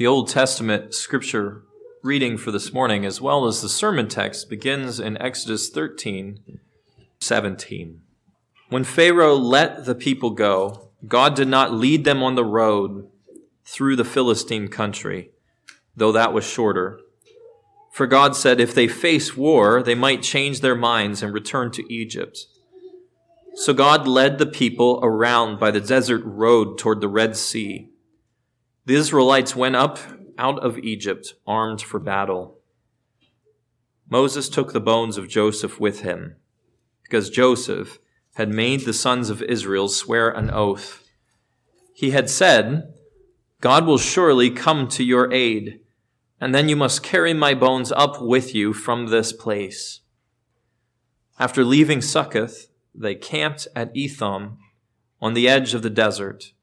The Old Testament scripture reading for this morning, as well as the sermon text, begins in Exodus 13 17. When Pharaoh let the people go, God did not lead them on the road through the Philistine country, though that was shorter. For God said if they face war, they might change their minds and return to Egypt. So God led the people around by the desert road toward the Red Sea. The Israelites went up out of Egypt armed for battle. Moses took the bones of Joseph with him, because Joseph had made the sons of Israel swear an oath. He had said, God will surely come to your aid, and then you must carry my bones up with you from this place. After leaving Succoth, they camped at Etham on the edge of the desert.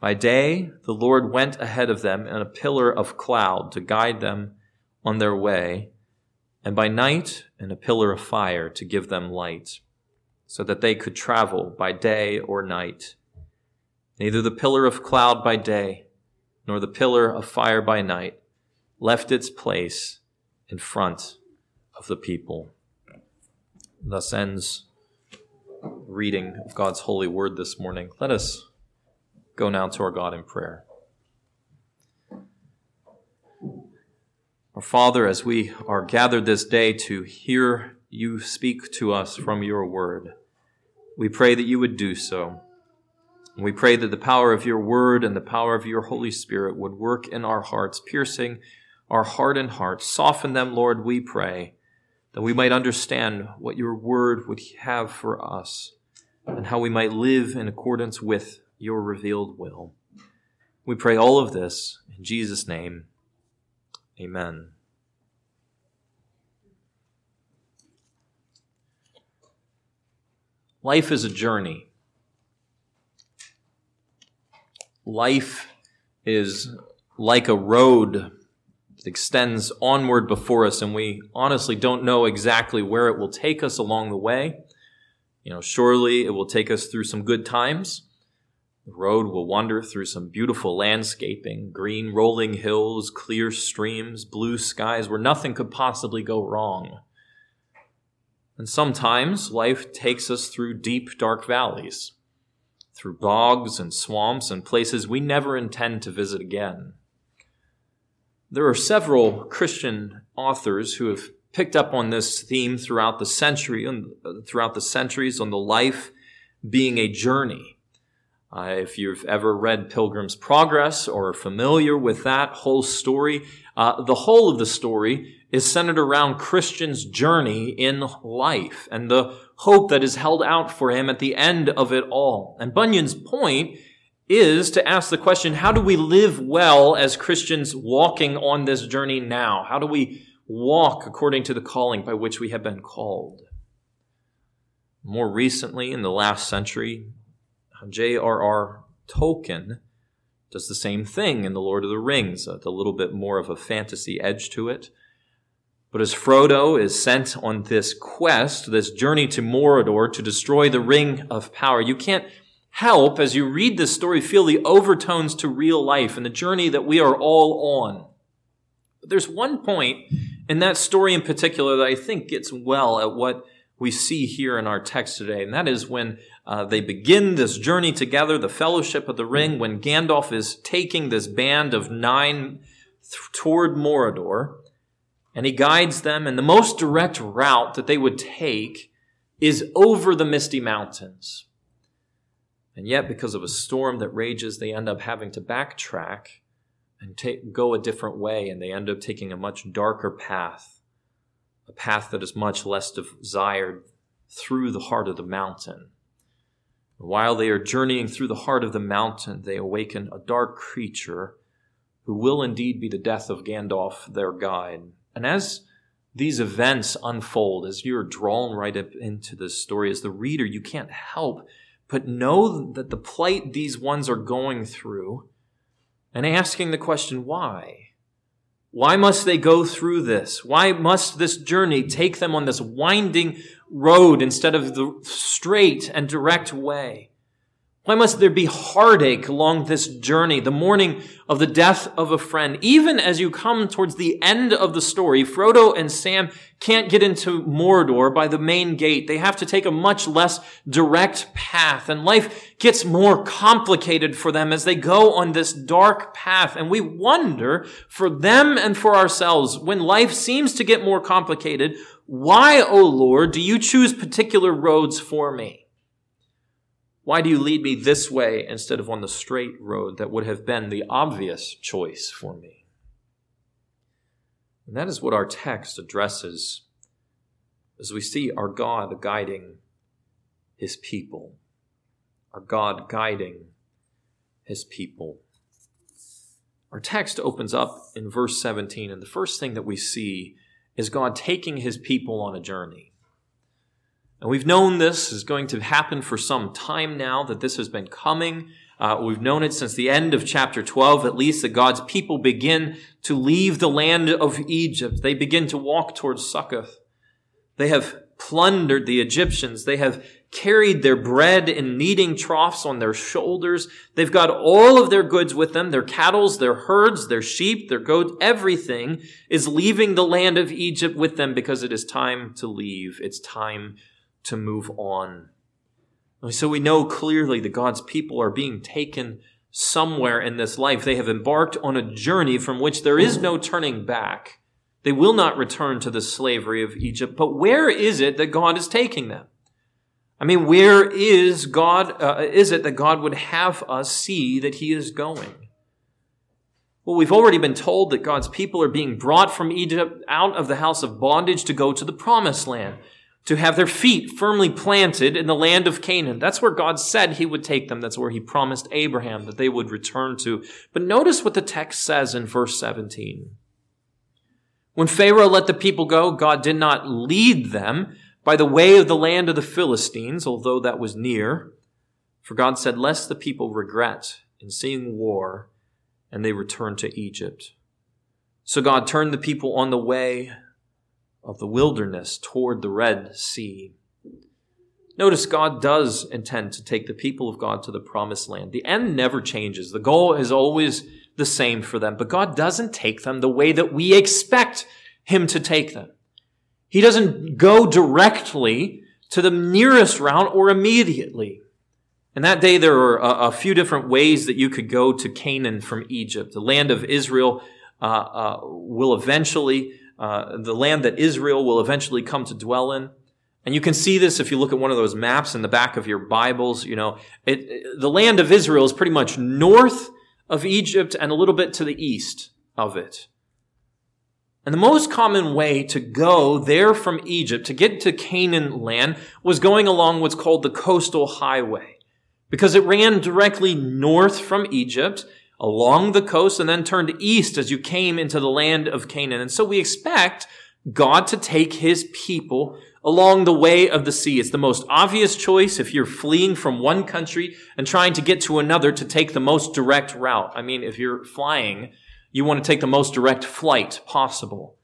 By day, the Lord went ahead of them in a pillar of cloud to guide them on their way, and by night, in a pillar of fire to give them light, so that they could travel by day or night. Neither the pillar of cloud by day, nor the pillar of fire by night left its place in front of the people. Thus ends reading of God's holy word this morning. Let us go now to our God in prayer. Our Father, as we are gathered this day to hear you speak to us from your word, we pray that you would do so. We pray that the power of your word and the power of your Holy Spirit would work in our hearts, piercing our hardened hearts. Soften them, Lord, we pray, that we might understand what your word would have for us and how we might live in accordance with your revealed will. We pray all of this in Jesus' name. Amen. Life is a journey. Life is like a road that extends onward before us, and we honestly don't know exactly where it will take us along the way. You know, surely it will take us through some good times, the road will wander through some beautiful landscaping, green rolling hills, clear streams, blue skies where nothing could possibly go wrong. And sometimes life takes us through deep, dark valleys, through bogs and swamps and places we never intend to visit again. There are several Christian authors who have picked up on this theme throughout the century, uh, throughout the centuries on the life being a journey uh, if you've ever read Pilgrim's Progress or are familiar with that whole story, uh, the whole of the story is centered around Christian's journey in life and the hope that is held out for him at the end of it all. And Bunyan's point is to ask the question, how do we live well as Christians walking on this journey now? How do we walk according to the calling by which we have been called? More recently, in the last century, J.R.R. Tolkien does the same thing in The Lord of the Rings, uh, It's a little bit more of a fantasy edge to it. But as Frodo is sent on this quest, this journey to Mordor to destroy the Ring of Power, you can't help, as you read this story, feel the overtones to real life and the journey that we are all on. But there's one point in that story in particular that I think gets well at what we see here in our text today, and that is when uh, they begin this journey together, the Fellowship of the Ring, when Gandalf is taking this band of nine th- toward Mordor, and he guides them, and the most direct route that they would take is over the Misty Mountains. And yet, because of a storm that rages, they end up having to backtrack and go a different way, and they end up taking a much darker path a path that is much less desired through the heart of the mountain. While they are journeying through the heart of the mountain, they awaken a dark creature who will indeed be the death of Gandalf, their guide. And as these events unfold, as you're drawn right up into this story, as the reader, you can't help but know that the plight these ones are going through and asking the question, why? Why must they go through this? Why must this journey take them on this winding road instead of the straight and direct way? Why must there be heartache along this journey, the mourning of the death of a friend? Even as you come towards the end of the story, Frodo and Sam can't get into Mordor by the main gate. They have to take a much less direct path, and life gets more complicated for them as they go on this dark path. And we wonder for them and for ourselves, when life seems to get more complicated, why, O oh Lord, do you choose particular roads for me? Why do you lead me this way instead of on the straight road that would have been the obvious choice for me? And that is what our text addresses as we see our God guiding his people. Our God guiding his people. Our text opens up in verse 17, and the first thing that we see is God taking his people on a journey. And we've known this is going to happen for some time now, that this has been coming. Uh, we've known it since the end of chapter 12, at least, that God's people begin to leave the land of Egypt. They begin to walk towards Succoth. They have plundered the Egyptians. They have carried their bread in kneading troughs on their shoulders. They've got all of their goods with them, their cattle, their herds, their sheep, their goats, everything is leaving the land of Egypt with them because it is time to leave. It's time to move on. So we know clearly that God's people are being taken somewhere in this life. They have embarked on a journey from which there is no turning back. They will not return to the slavery of Egypt. But where is it that God is taking them? I mean, where is God, uh, is it that God would have us see that He is going? Well, we've already been told that God's people are being brought from Egypt out of the house of bondage to go to the promised land to have their feet firmly planted in the land of Canaan. That's where God said he would take them. That's where he promised Abraham that they would return to. But notice what the text says in verse 17. When Pharaoh let the people go, God did not lead them by the way of the land of the Philistines, although that was near. For God said, lest the people regret in seeing war, and they return to Egypt. So God turned the people on the way of the wilderness toward the Red Sea. Notice God does intend to take the people of God to the promised land. The end never changes. The goal is always the same for them, but God doesn't take them the way that we expect Him to take them. He doesn't go directly to the nearest route or immediately. In that day, there were a, a few different ways that you could go to Canaan from Egypt. The land of Israel uh, uh, will eventually uh, the land that Israel will eventually come to dwell in. And you can see this if you look at one of those maps in the back of your Bibles. You know, it, it, the land of Israel is pretty much north of Egypt and a little bit to the east of it. And the most common way to go there from Egypt to get to Canaan land was going along what's called the coastal highway because it ran directly north from Egypt along the coast and then turned east as you came into the land of Canaan. And so we expect God to take his people along the way of the sea. It's the most obvious choice if you're fleeing from one country and trying to get to another to take the most direct route. I mean, if you're flying, you want to take the most direct flight possible.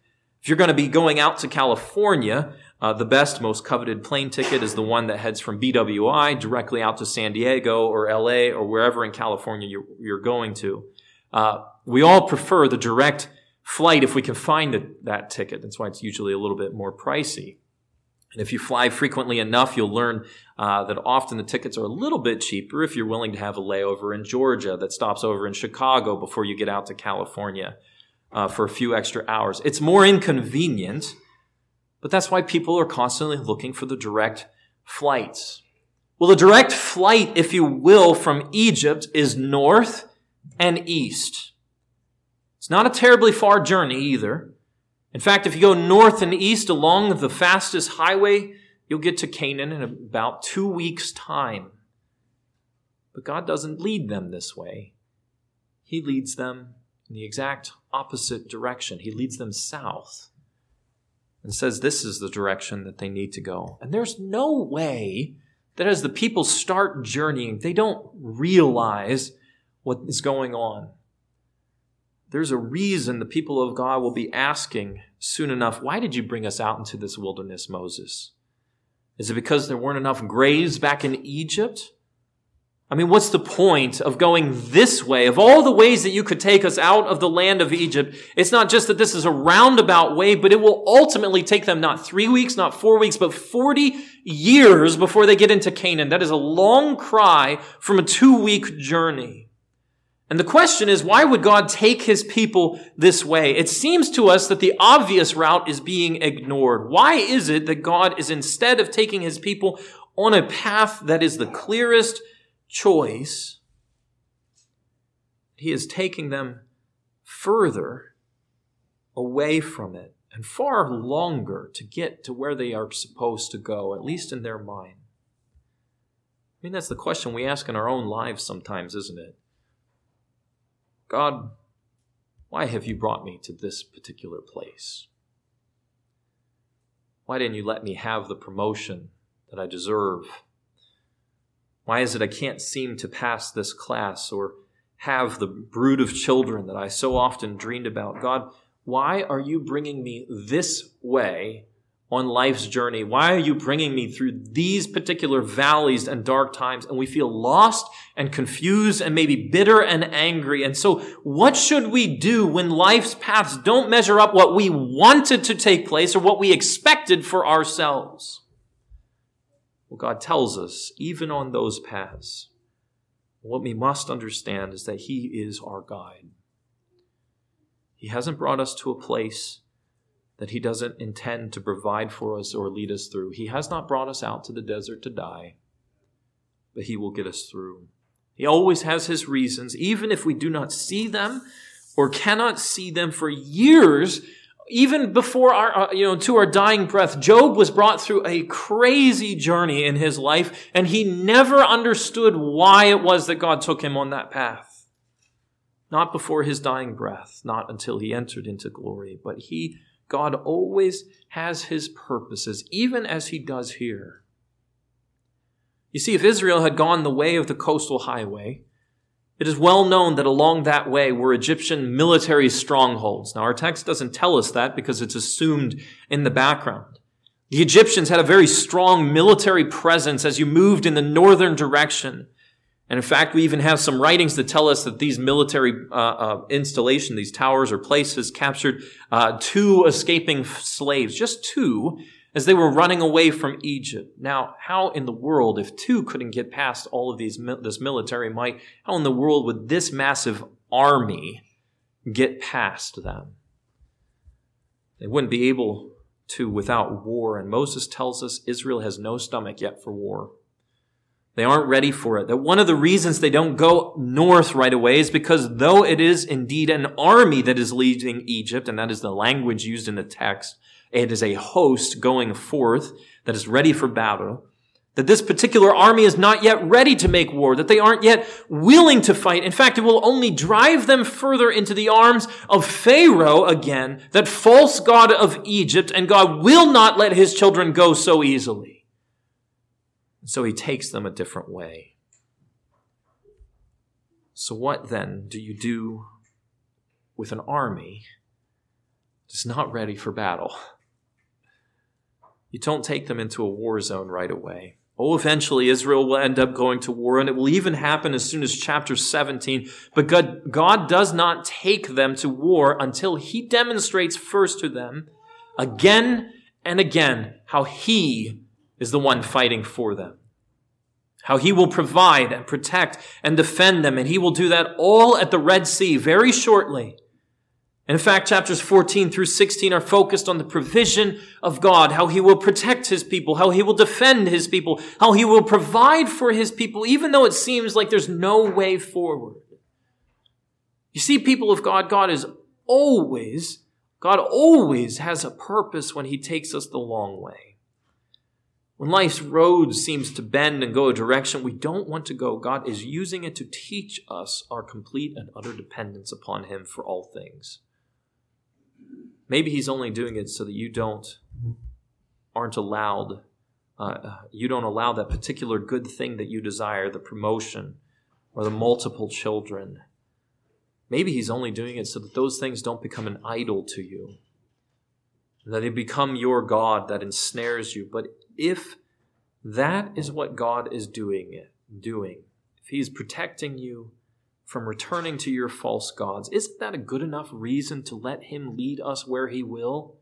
If you're going to be going out to California, uh, the best, most coveted plane ticket is the one that heads from BWI directly out to San Diego or LA or wherever in California you're, you're going to. Uh, we all prefer the direct flight if we can find a, that ticket. That's why it's usually a little bit more pricey. And if you fly frequently enough, you'll learn uh, that often the tickets are a little bit cheaper if you're willing to have a layover in Georgia that stops over in Chicago before you get out to California uh, for a few extra hours. It's more inconvenient but that's why people are constantly looking for the direct flights. Well, the direct flight, if you will, from Egypt is north and east. It's not a terribly far journey either. In fact, if you go north and east along the fastest highway, you'll get to Canaan in about two weeks' time. But God doesn't lead them this way. He leads them in the exact opposite direction. He leads them south and says this is the direction that they need to go. And there's no way that as the people start journeying, they don't realize what is going on. There's a reason the people of God will be asking soon enough, why did you bring us out into this wilderness, Moses? Is it because there weren't enough graves back in Egypt? I mean, what's the point of going this way? Of all the ways that you could take us out of the land of Egypt, it's not just that this is a roundabout way, but it will ultimately take them not three weeks, not four weeks, but 40 years before they get into Canaan. That is a long cry from a two week journey. And the question is, why would God take his people this way? It seems to us that the obvious route is being ignored. Why is it that God is instead of taking his people on a path that is the clearest, choice, he is taking them further away from it and far longer to get to where they are supposed to go, at least in their mind. I mean, that's the question we ask in our own lives sometimes, isn't it? God, why have you brought me to this particular place? Why didn't you let me have the promotion that I deserve? Why is it I can't seem to pass this class or have the brood of children that I so often dreamed about? God, why are you bringing me this way on life's journey? Why are you bringing me through these particular valleys and dark times? And we feel lost and confused and maybe bitter and angry. And so what should we do when life's paths don't measure up what we wanted to take place or what we expected for ourselves? Well, God tells us, even on those paths, what we must understand is that He is our guide. He hasn't brought us to a place that He doesn't intend to provide for us or lead us through. He has not brought us out to the desert to die, but He will get us through. He always has His reasons, even if we do not see them or cannot see them for years even before our, uh, you know, to our dying breath, Job was brought through a crazy journey in his life, and he never understood why it was that God took him on that path. Not before his dying breath, not until he entered into glory, but he, God always has his purposes, even as he does here. You see, if Israel had gone the way of the coastal highway, it is well known that along that way were Egyptian military strongholds. Now, our text doesn't tell us that because it's assumed in the background. The Egyptians had a very strong military presence as you moved in the northern direction. And in fact, we even have some writings that tell us that these military uh, uh, installation, these towers or places, captured uh, two escaping slaves, just two, as they were running away from Egypt. Now, how in the world, if two couldn't get past all of these, this military might, how in the world would this massive army get past them? They wouldn't be able to without war. And Moses tells us Israel has no stomach yet for war. They aren't ready for it. That one of the reasons they don't go north right away is because though it is indeed an army that is leading Egypt, and that is the language used in the text, it is a host going forth that is ready for battle. That this particular army is not yet ready to make war, that they aren't yet willing to fight. In fact, it will only drive them further into the arms of Pharaoh again, that false god of Egypt, and God will not let his children go so easily. So he takes them a different way. So, what then do you do with an army that's not ready for battle? You don't take them into a war zone right away. Oh, eventually Israel will end up going to war, and it will even happen as soon as chapter 17. But God, God does not take them to war until He demonstrates first to them, again and again, how He is the one fighting for them. How He will provide and protect and defend them, and He will do that all at the Red Sea very shortly. In fact, chapters 14 through 16 are focused on the provision of God, how he will protect his people, how he will defend his people, how he will provide for his people, even though it seems like there's no way forward. You see, people of God, God is always, God always has a purpose when he takes us the long way. When life's road seems to bend and go a direction we don't want to go, God is using it to teach us our complete and utter dependence upon him for all things. Maybe he's only doing it so that you don't aren't allowed uh, you don't allow that particular good thing that you desire, the promotion or the multiple children. Maybe he's only doing it so that those things don't become an idol to you, that they become your God that ensnares you. But if that is what God is doing, doing, if he's protecting you from returning to your false gods, isn't that a good enough reason to let Him lead us where He will?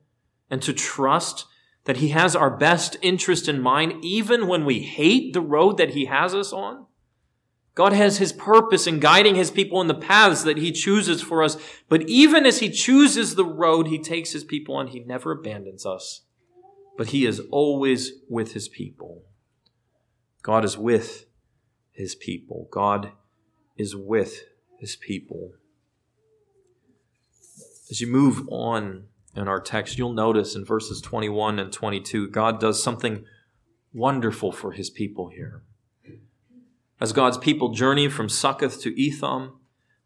And to trust that He has our best interest in mind, even when we hate the road that He has us on? God has His purpose in guiding His people in the paths that He chooses for us. But even as He chooses the road He takes His people on, He never abandons us. But He is always with His people. God is with His people. God is with His people. As you move on in our text, you'll notice in verses 21 and 22, God does something wonderful for His people here as God's people journey from Succoth to Etham,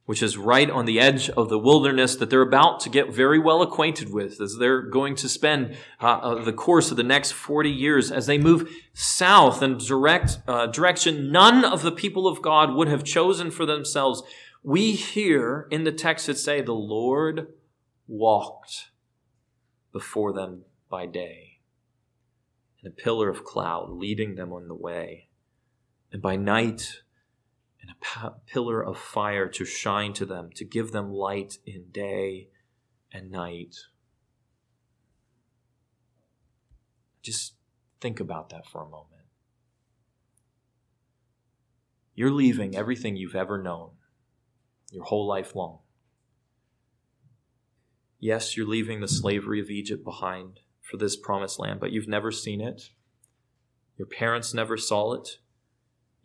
which is right on the edge of the wilderness that they're about to get very well acquainted with as they're going to spend uh, uh, the course of the next 40 years. As they move south in direct uh, direction none of the people of God would have chosen for themselves, we hear in the text that say, the Lord walked before them by day in a pillar of cloud leading them on the way and by night and a pillar of fire to shine to them, to give them light in day and night. Just think about that for a moment. You're leaving everything you've ever known your whole life long. Yes, you're leaving the slavery of Egypt behind for this promised land, but you've never seen it. Your parents never saw it.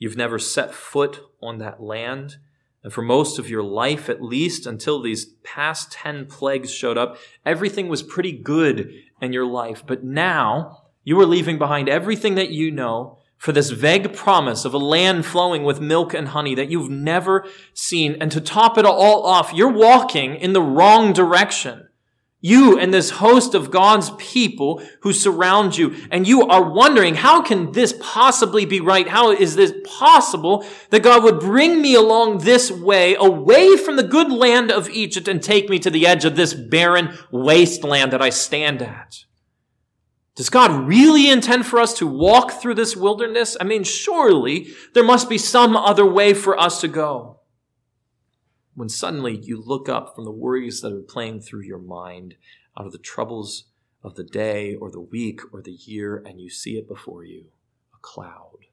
You've never set foot on that land. And for most of your life, at least until these past 10 plagues showed up, everything was pretty good in your life. But now you are leaving behind everything that you know for this vague promise of a land flowing with milk and honey that you've never seen. And to top it all off, you're walking in the wrong direction. You and this host of God's people who surround you, and you are wondering, how can this possibly be right? How is this possible that God would bring me along this way, away from the good land of Egypt, and take me to the edge of this barren wasteland that I stand at? Does God really intend for us to walk through this wilderness? I mean, surely there must be some other way for us to go when suddenly you look up from the worries that are playing through your mind out of the troubles of the day or the week or the year, and you see it before you a cloud.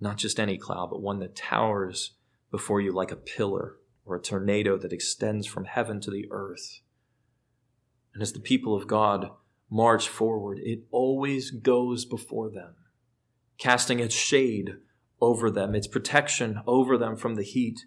Not just any cloud, but one that towers before you like a pillar or a tornado that extends from heaven to the earth. And as the people of God march forward, it always goes before them, casting its shade over them, its protection over them from the heat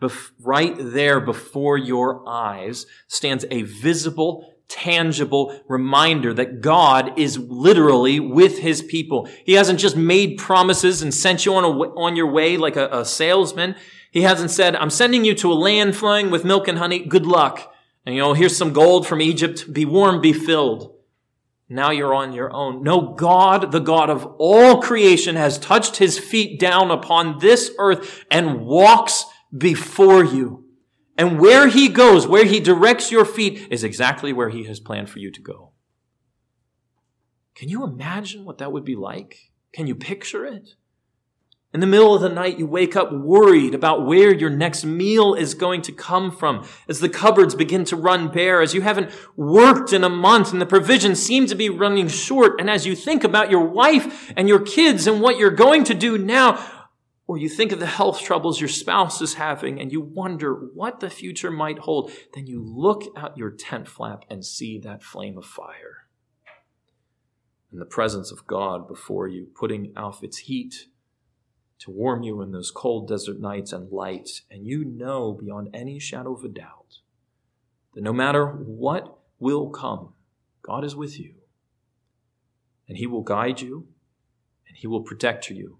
Bef- right there before your eyes stands a visible, tangible reminder that God is literally with his people. He hasn't just made promises and sent you on, a, on your way like a, a salesman. He hasn't said, I'm sending you to a land flowing with milk and honey. Good luck. And you know, here's some gold from Egypt. Be warm, be filled. Now you're on your own. No, God, the God of all creation, has touched his feet down upon this earth and walks before you. And where he goes, where he directs your feet, is exactly where he has planned for you to go. Can you imagine what that would be like? Can you picture it? In the middle of the night, you wake up worried about where your next meal is going to come from as the cupboards begin to run bare, as you haven't worked in a month and the provisions seem to be running short. And as you think about your wife and your kids and what you're going to do now, or you think of the health troubles your spouse is having and you wonder what the future might hold, then you look out your tent flap and see that flame of fire. And the presence of God before you, putting off its heat to warm you in those cold desert nights and light, and you know beyond any shadow of a doubt that no matter what will come, God is with you. And He will guide you, and He will protect you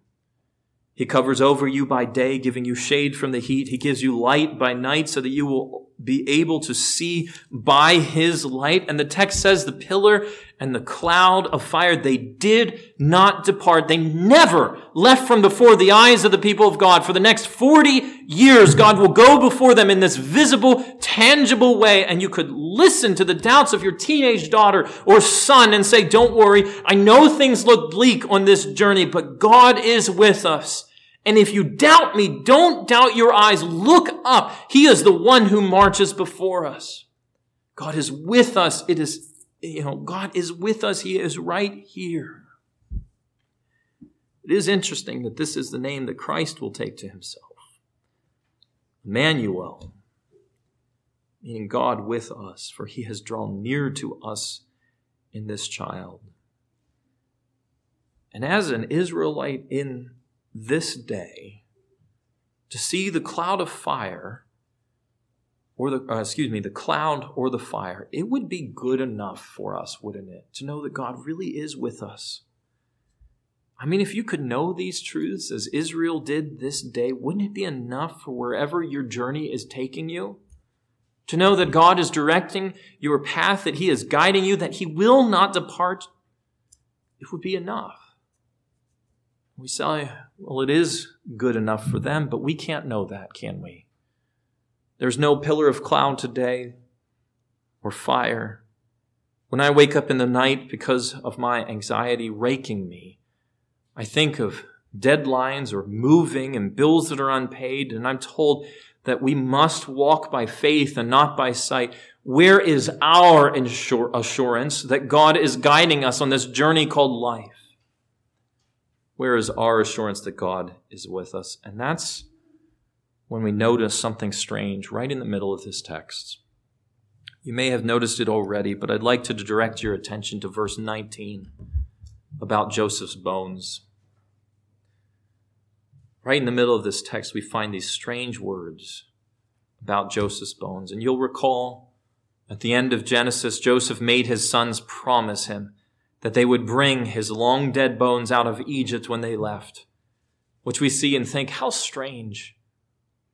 he covers over you by day, giving you shade from the heat. He gives you light by night so that you will be able to see by his light. And the text says the pillar and the cloud of fire, they did not depart. They never left from before the eyes of the people of God. For the next 40 years, God will go before them in this visible, tangible way. And you could listen to the doubts of your teenage daughter or son and say, don't worry. I know things look bleak on this journey, but God is with us And if you doubt me, don't doubt your eyes. Look up. He is the one who marches before us. God is with us. It is, you know, God is with us. He is right here. It is interesting that this is the name that Christ will take to himself. Emmanuel, meaning God with us, for he has drawn near to us in this child. And as an Israelite in this day, to see the cloud of fire, or the, uh, excuse me, the cloud or the fire, it would be good enough for us, wouldn't it, to know that God really is with us. I mean, if you could know these truths as Israel did this day, wouldn't it be enough for wherever your journey is taking you? To know that God is directing your path, that He is guiding you, that He will not depart, it would be enough. We say, oh, well, it is good enough for them, but we can't know that, can we? There's no pillar of cloud today or fire. When I wake up in the night because of my anxiety raking me, I think of deadlines or moving and bills that are unpaid, and I'm told that we must walk by faith and not by sight. Where is our assurance that God is guiding us on this journey called life? Where is our assurance that God is with us? And that's when we notice something strange right in the middle of this text. You may have noticed it already, but I'd like to direct your attention to verse 19 about Joseph's bones. Right in the middle of this text, we find these strange words about Joseph's bones. And you'll recall at the end of Genesis, Joseph made his sons promise him that they would bring his long dead bones out of Egypt when they left, which we see and think, how strange.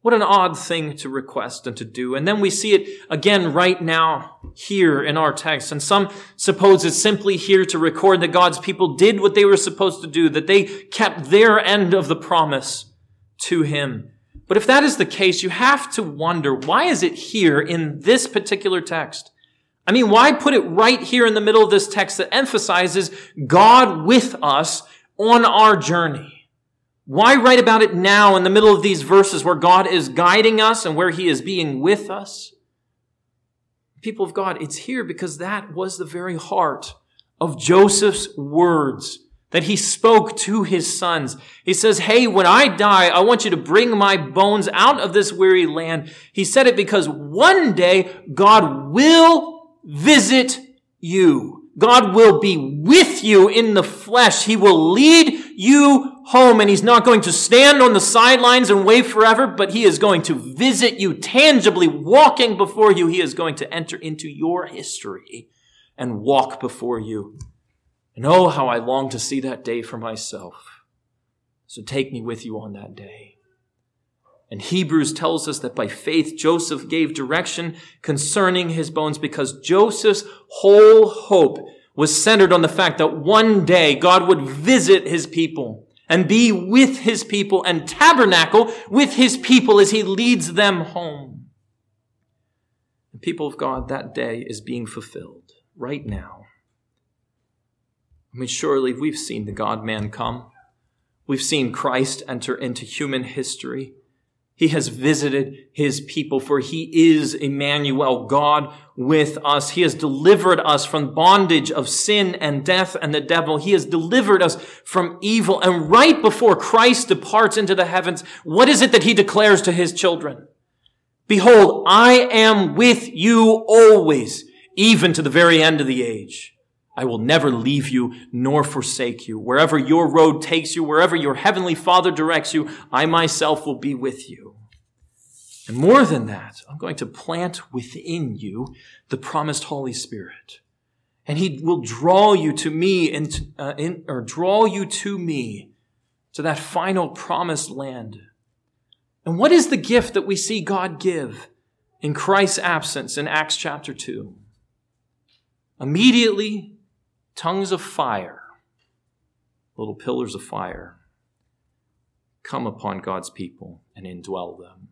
What an odd thing to request and to do. And then we see it again right now here in our text. And some suppose it's simply here to record that God's people did what they were supposed to do, that they kept their end of the promise to him. But if that is the case, you have to wonder, why is it here in this particular text? I mean, why put it right here in the middle of this text that emphasizes God with us on our journey? Why write about it now in the middle of these verses where God is guiding us and where he is being with us? People of God, it's here because that was the very heart of Joseph's words that he spoke to his sons. He says, Hey, when I die, I want you to bring my bones out of this weary land. He said it because one day God will visit you. God will be with you in the flesh. He will lead you home and he's not going to stand on the sidelines and wait forever, but he is going to visit you tangibly, walking before you. He is going to enter into your history and walk before you. And oh, how I long to see that day for myself. So take me with you on that day. And Hebrews tells us that by faith Joseph gave direction concerning his bones because Joseph's whole hope was centered on the fact that one day God would visit his people and be with his people and tabernacle with his people as he leads them home. The people of God, that day is being fulfilled right now. I mean, surely we've seen the God man come. We've seen Christ enter into human history. He has visited his people, for he is Emmanuel, God with us. He has delivered us from bondage of sin and death and the devil. He has delivered us from evil. And right before Christ departs into the heavens, what is it that he declares to his children? Behold, I am with you always, even to the very end of the age. I will never leave you nor forsake you. Wherever your road takes you, wherever your heavenly Father directs you, I myself will be with you. And more than that, I'm going to plant within you the promised Holy Spirit. And he will draw you to me and, uh, in, or draw you to me to that final promised land. And what is the gift that we see God give in Christ's absence in Acts chapter 2? Immediately, tongues of fire, little pillars of fire, come upon God's people and indwell them.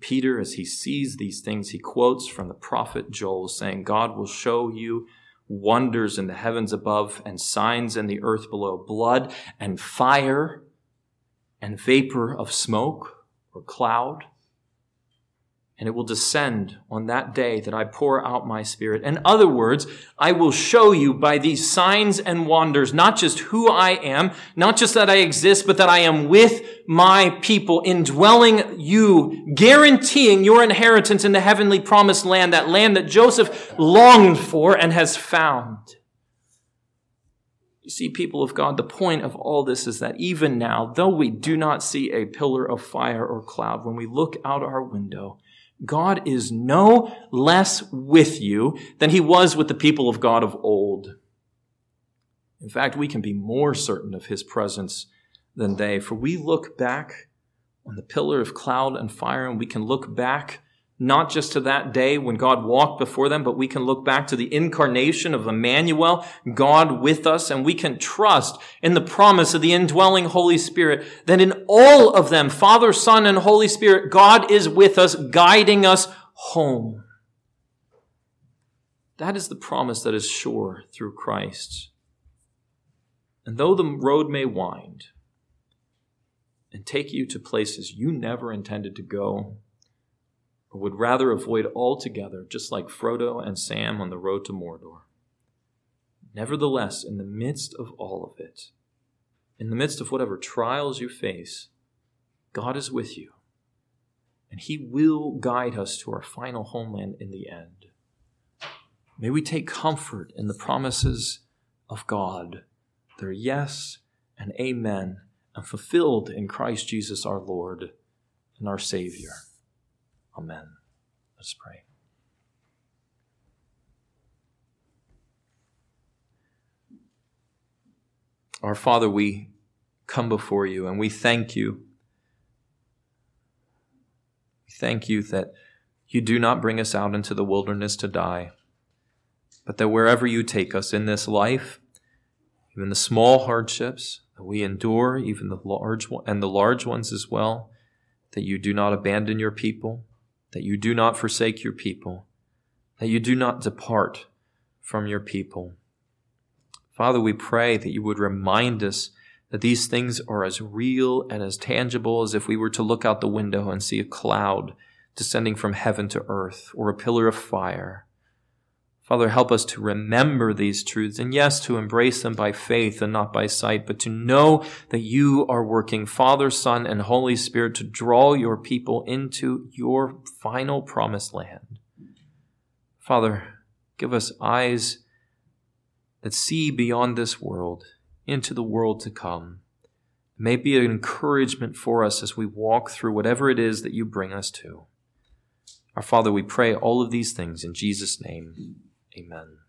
Peter, as he sees these things, he quotes from the prophet Joel saying, God will show you wonders in the heavens above and signs in the earth below, blood and fire and vapor of smoke or cloud and it will descend on that day that I pour out my spirit. In other words, I will show you by these signs and wonders, not just who I am, not just that I exist, but that I am with my people, indwelling you, guaranteeing your inheritance in the heavenly promised land, that land that Joseph longed for and has found. You see, people of God, the point of all this is that even now, though we do not see a pillar of fire or cloud, when we look out our window, God is no less with you than he was with the people of God of old. In fact, we can be more certain of his presence than they, for we look back on the pillar of cloud and fire and we can look back not just to that day when God walked before them, but we can look back to the incarnation of Emmanuel, God with us, and we can trust in the promise of the indwelling Holy Spirit that in all of them, Father, Son, and Holy Spirit, God is with us, guiding us home. That is the promise that is sure through Christ. And though the road may wind and take you to places you never intended to go, would rather avoid altogether, just like Frodo and Sam on the road to Mordor. Nevertheless, in the midst of all of it, in the midst of whatever trials you face, God is with you, and He will guide us to our final homeland in the end. May we take comfort in the promises of God. They're yes and amen, and fulfilled in Christ Jesus our Lord and our Savior. Amen. Let's pray. Our Father, we come before you and we thank you. We thank you that you do not bring us out into the wilderness to die, but that wherever you take us in this life, even the small hardships that we endure, even the large one, and the large ones as well, that you do not abandon your people, that you do not forsake your people, that you do not depart from your people. Father, we pray that you would remind us that these things are as real and as tangible as if we were to look out the window and see a cloud descending from heaven to earth or a pillar of fire. Father, help us to remember these truths and yes, to embrace them by faith and not by sight, but to know that you are working Father, Son, and Holy Spirit to draw your people into your final promised land. Father, give us eyes that see beyond this world into the world to come. It may be an encouragement for us as we walk through whatever it is that you bring us to. Our Father, we pray all of these things in Jesus' name. Amen.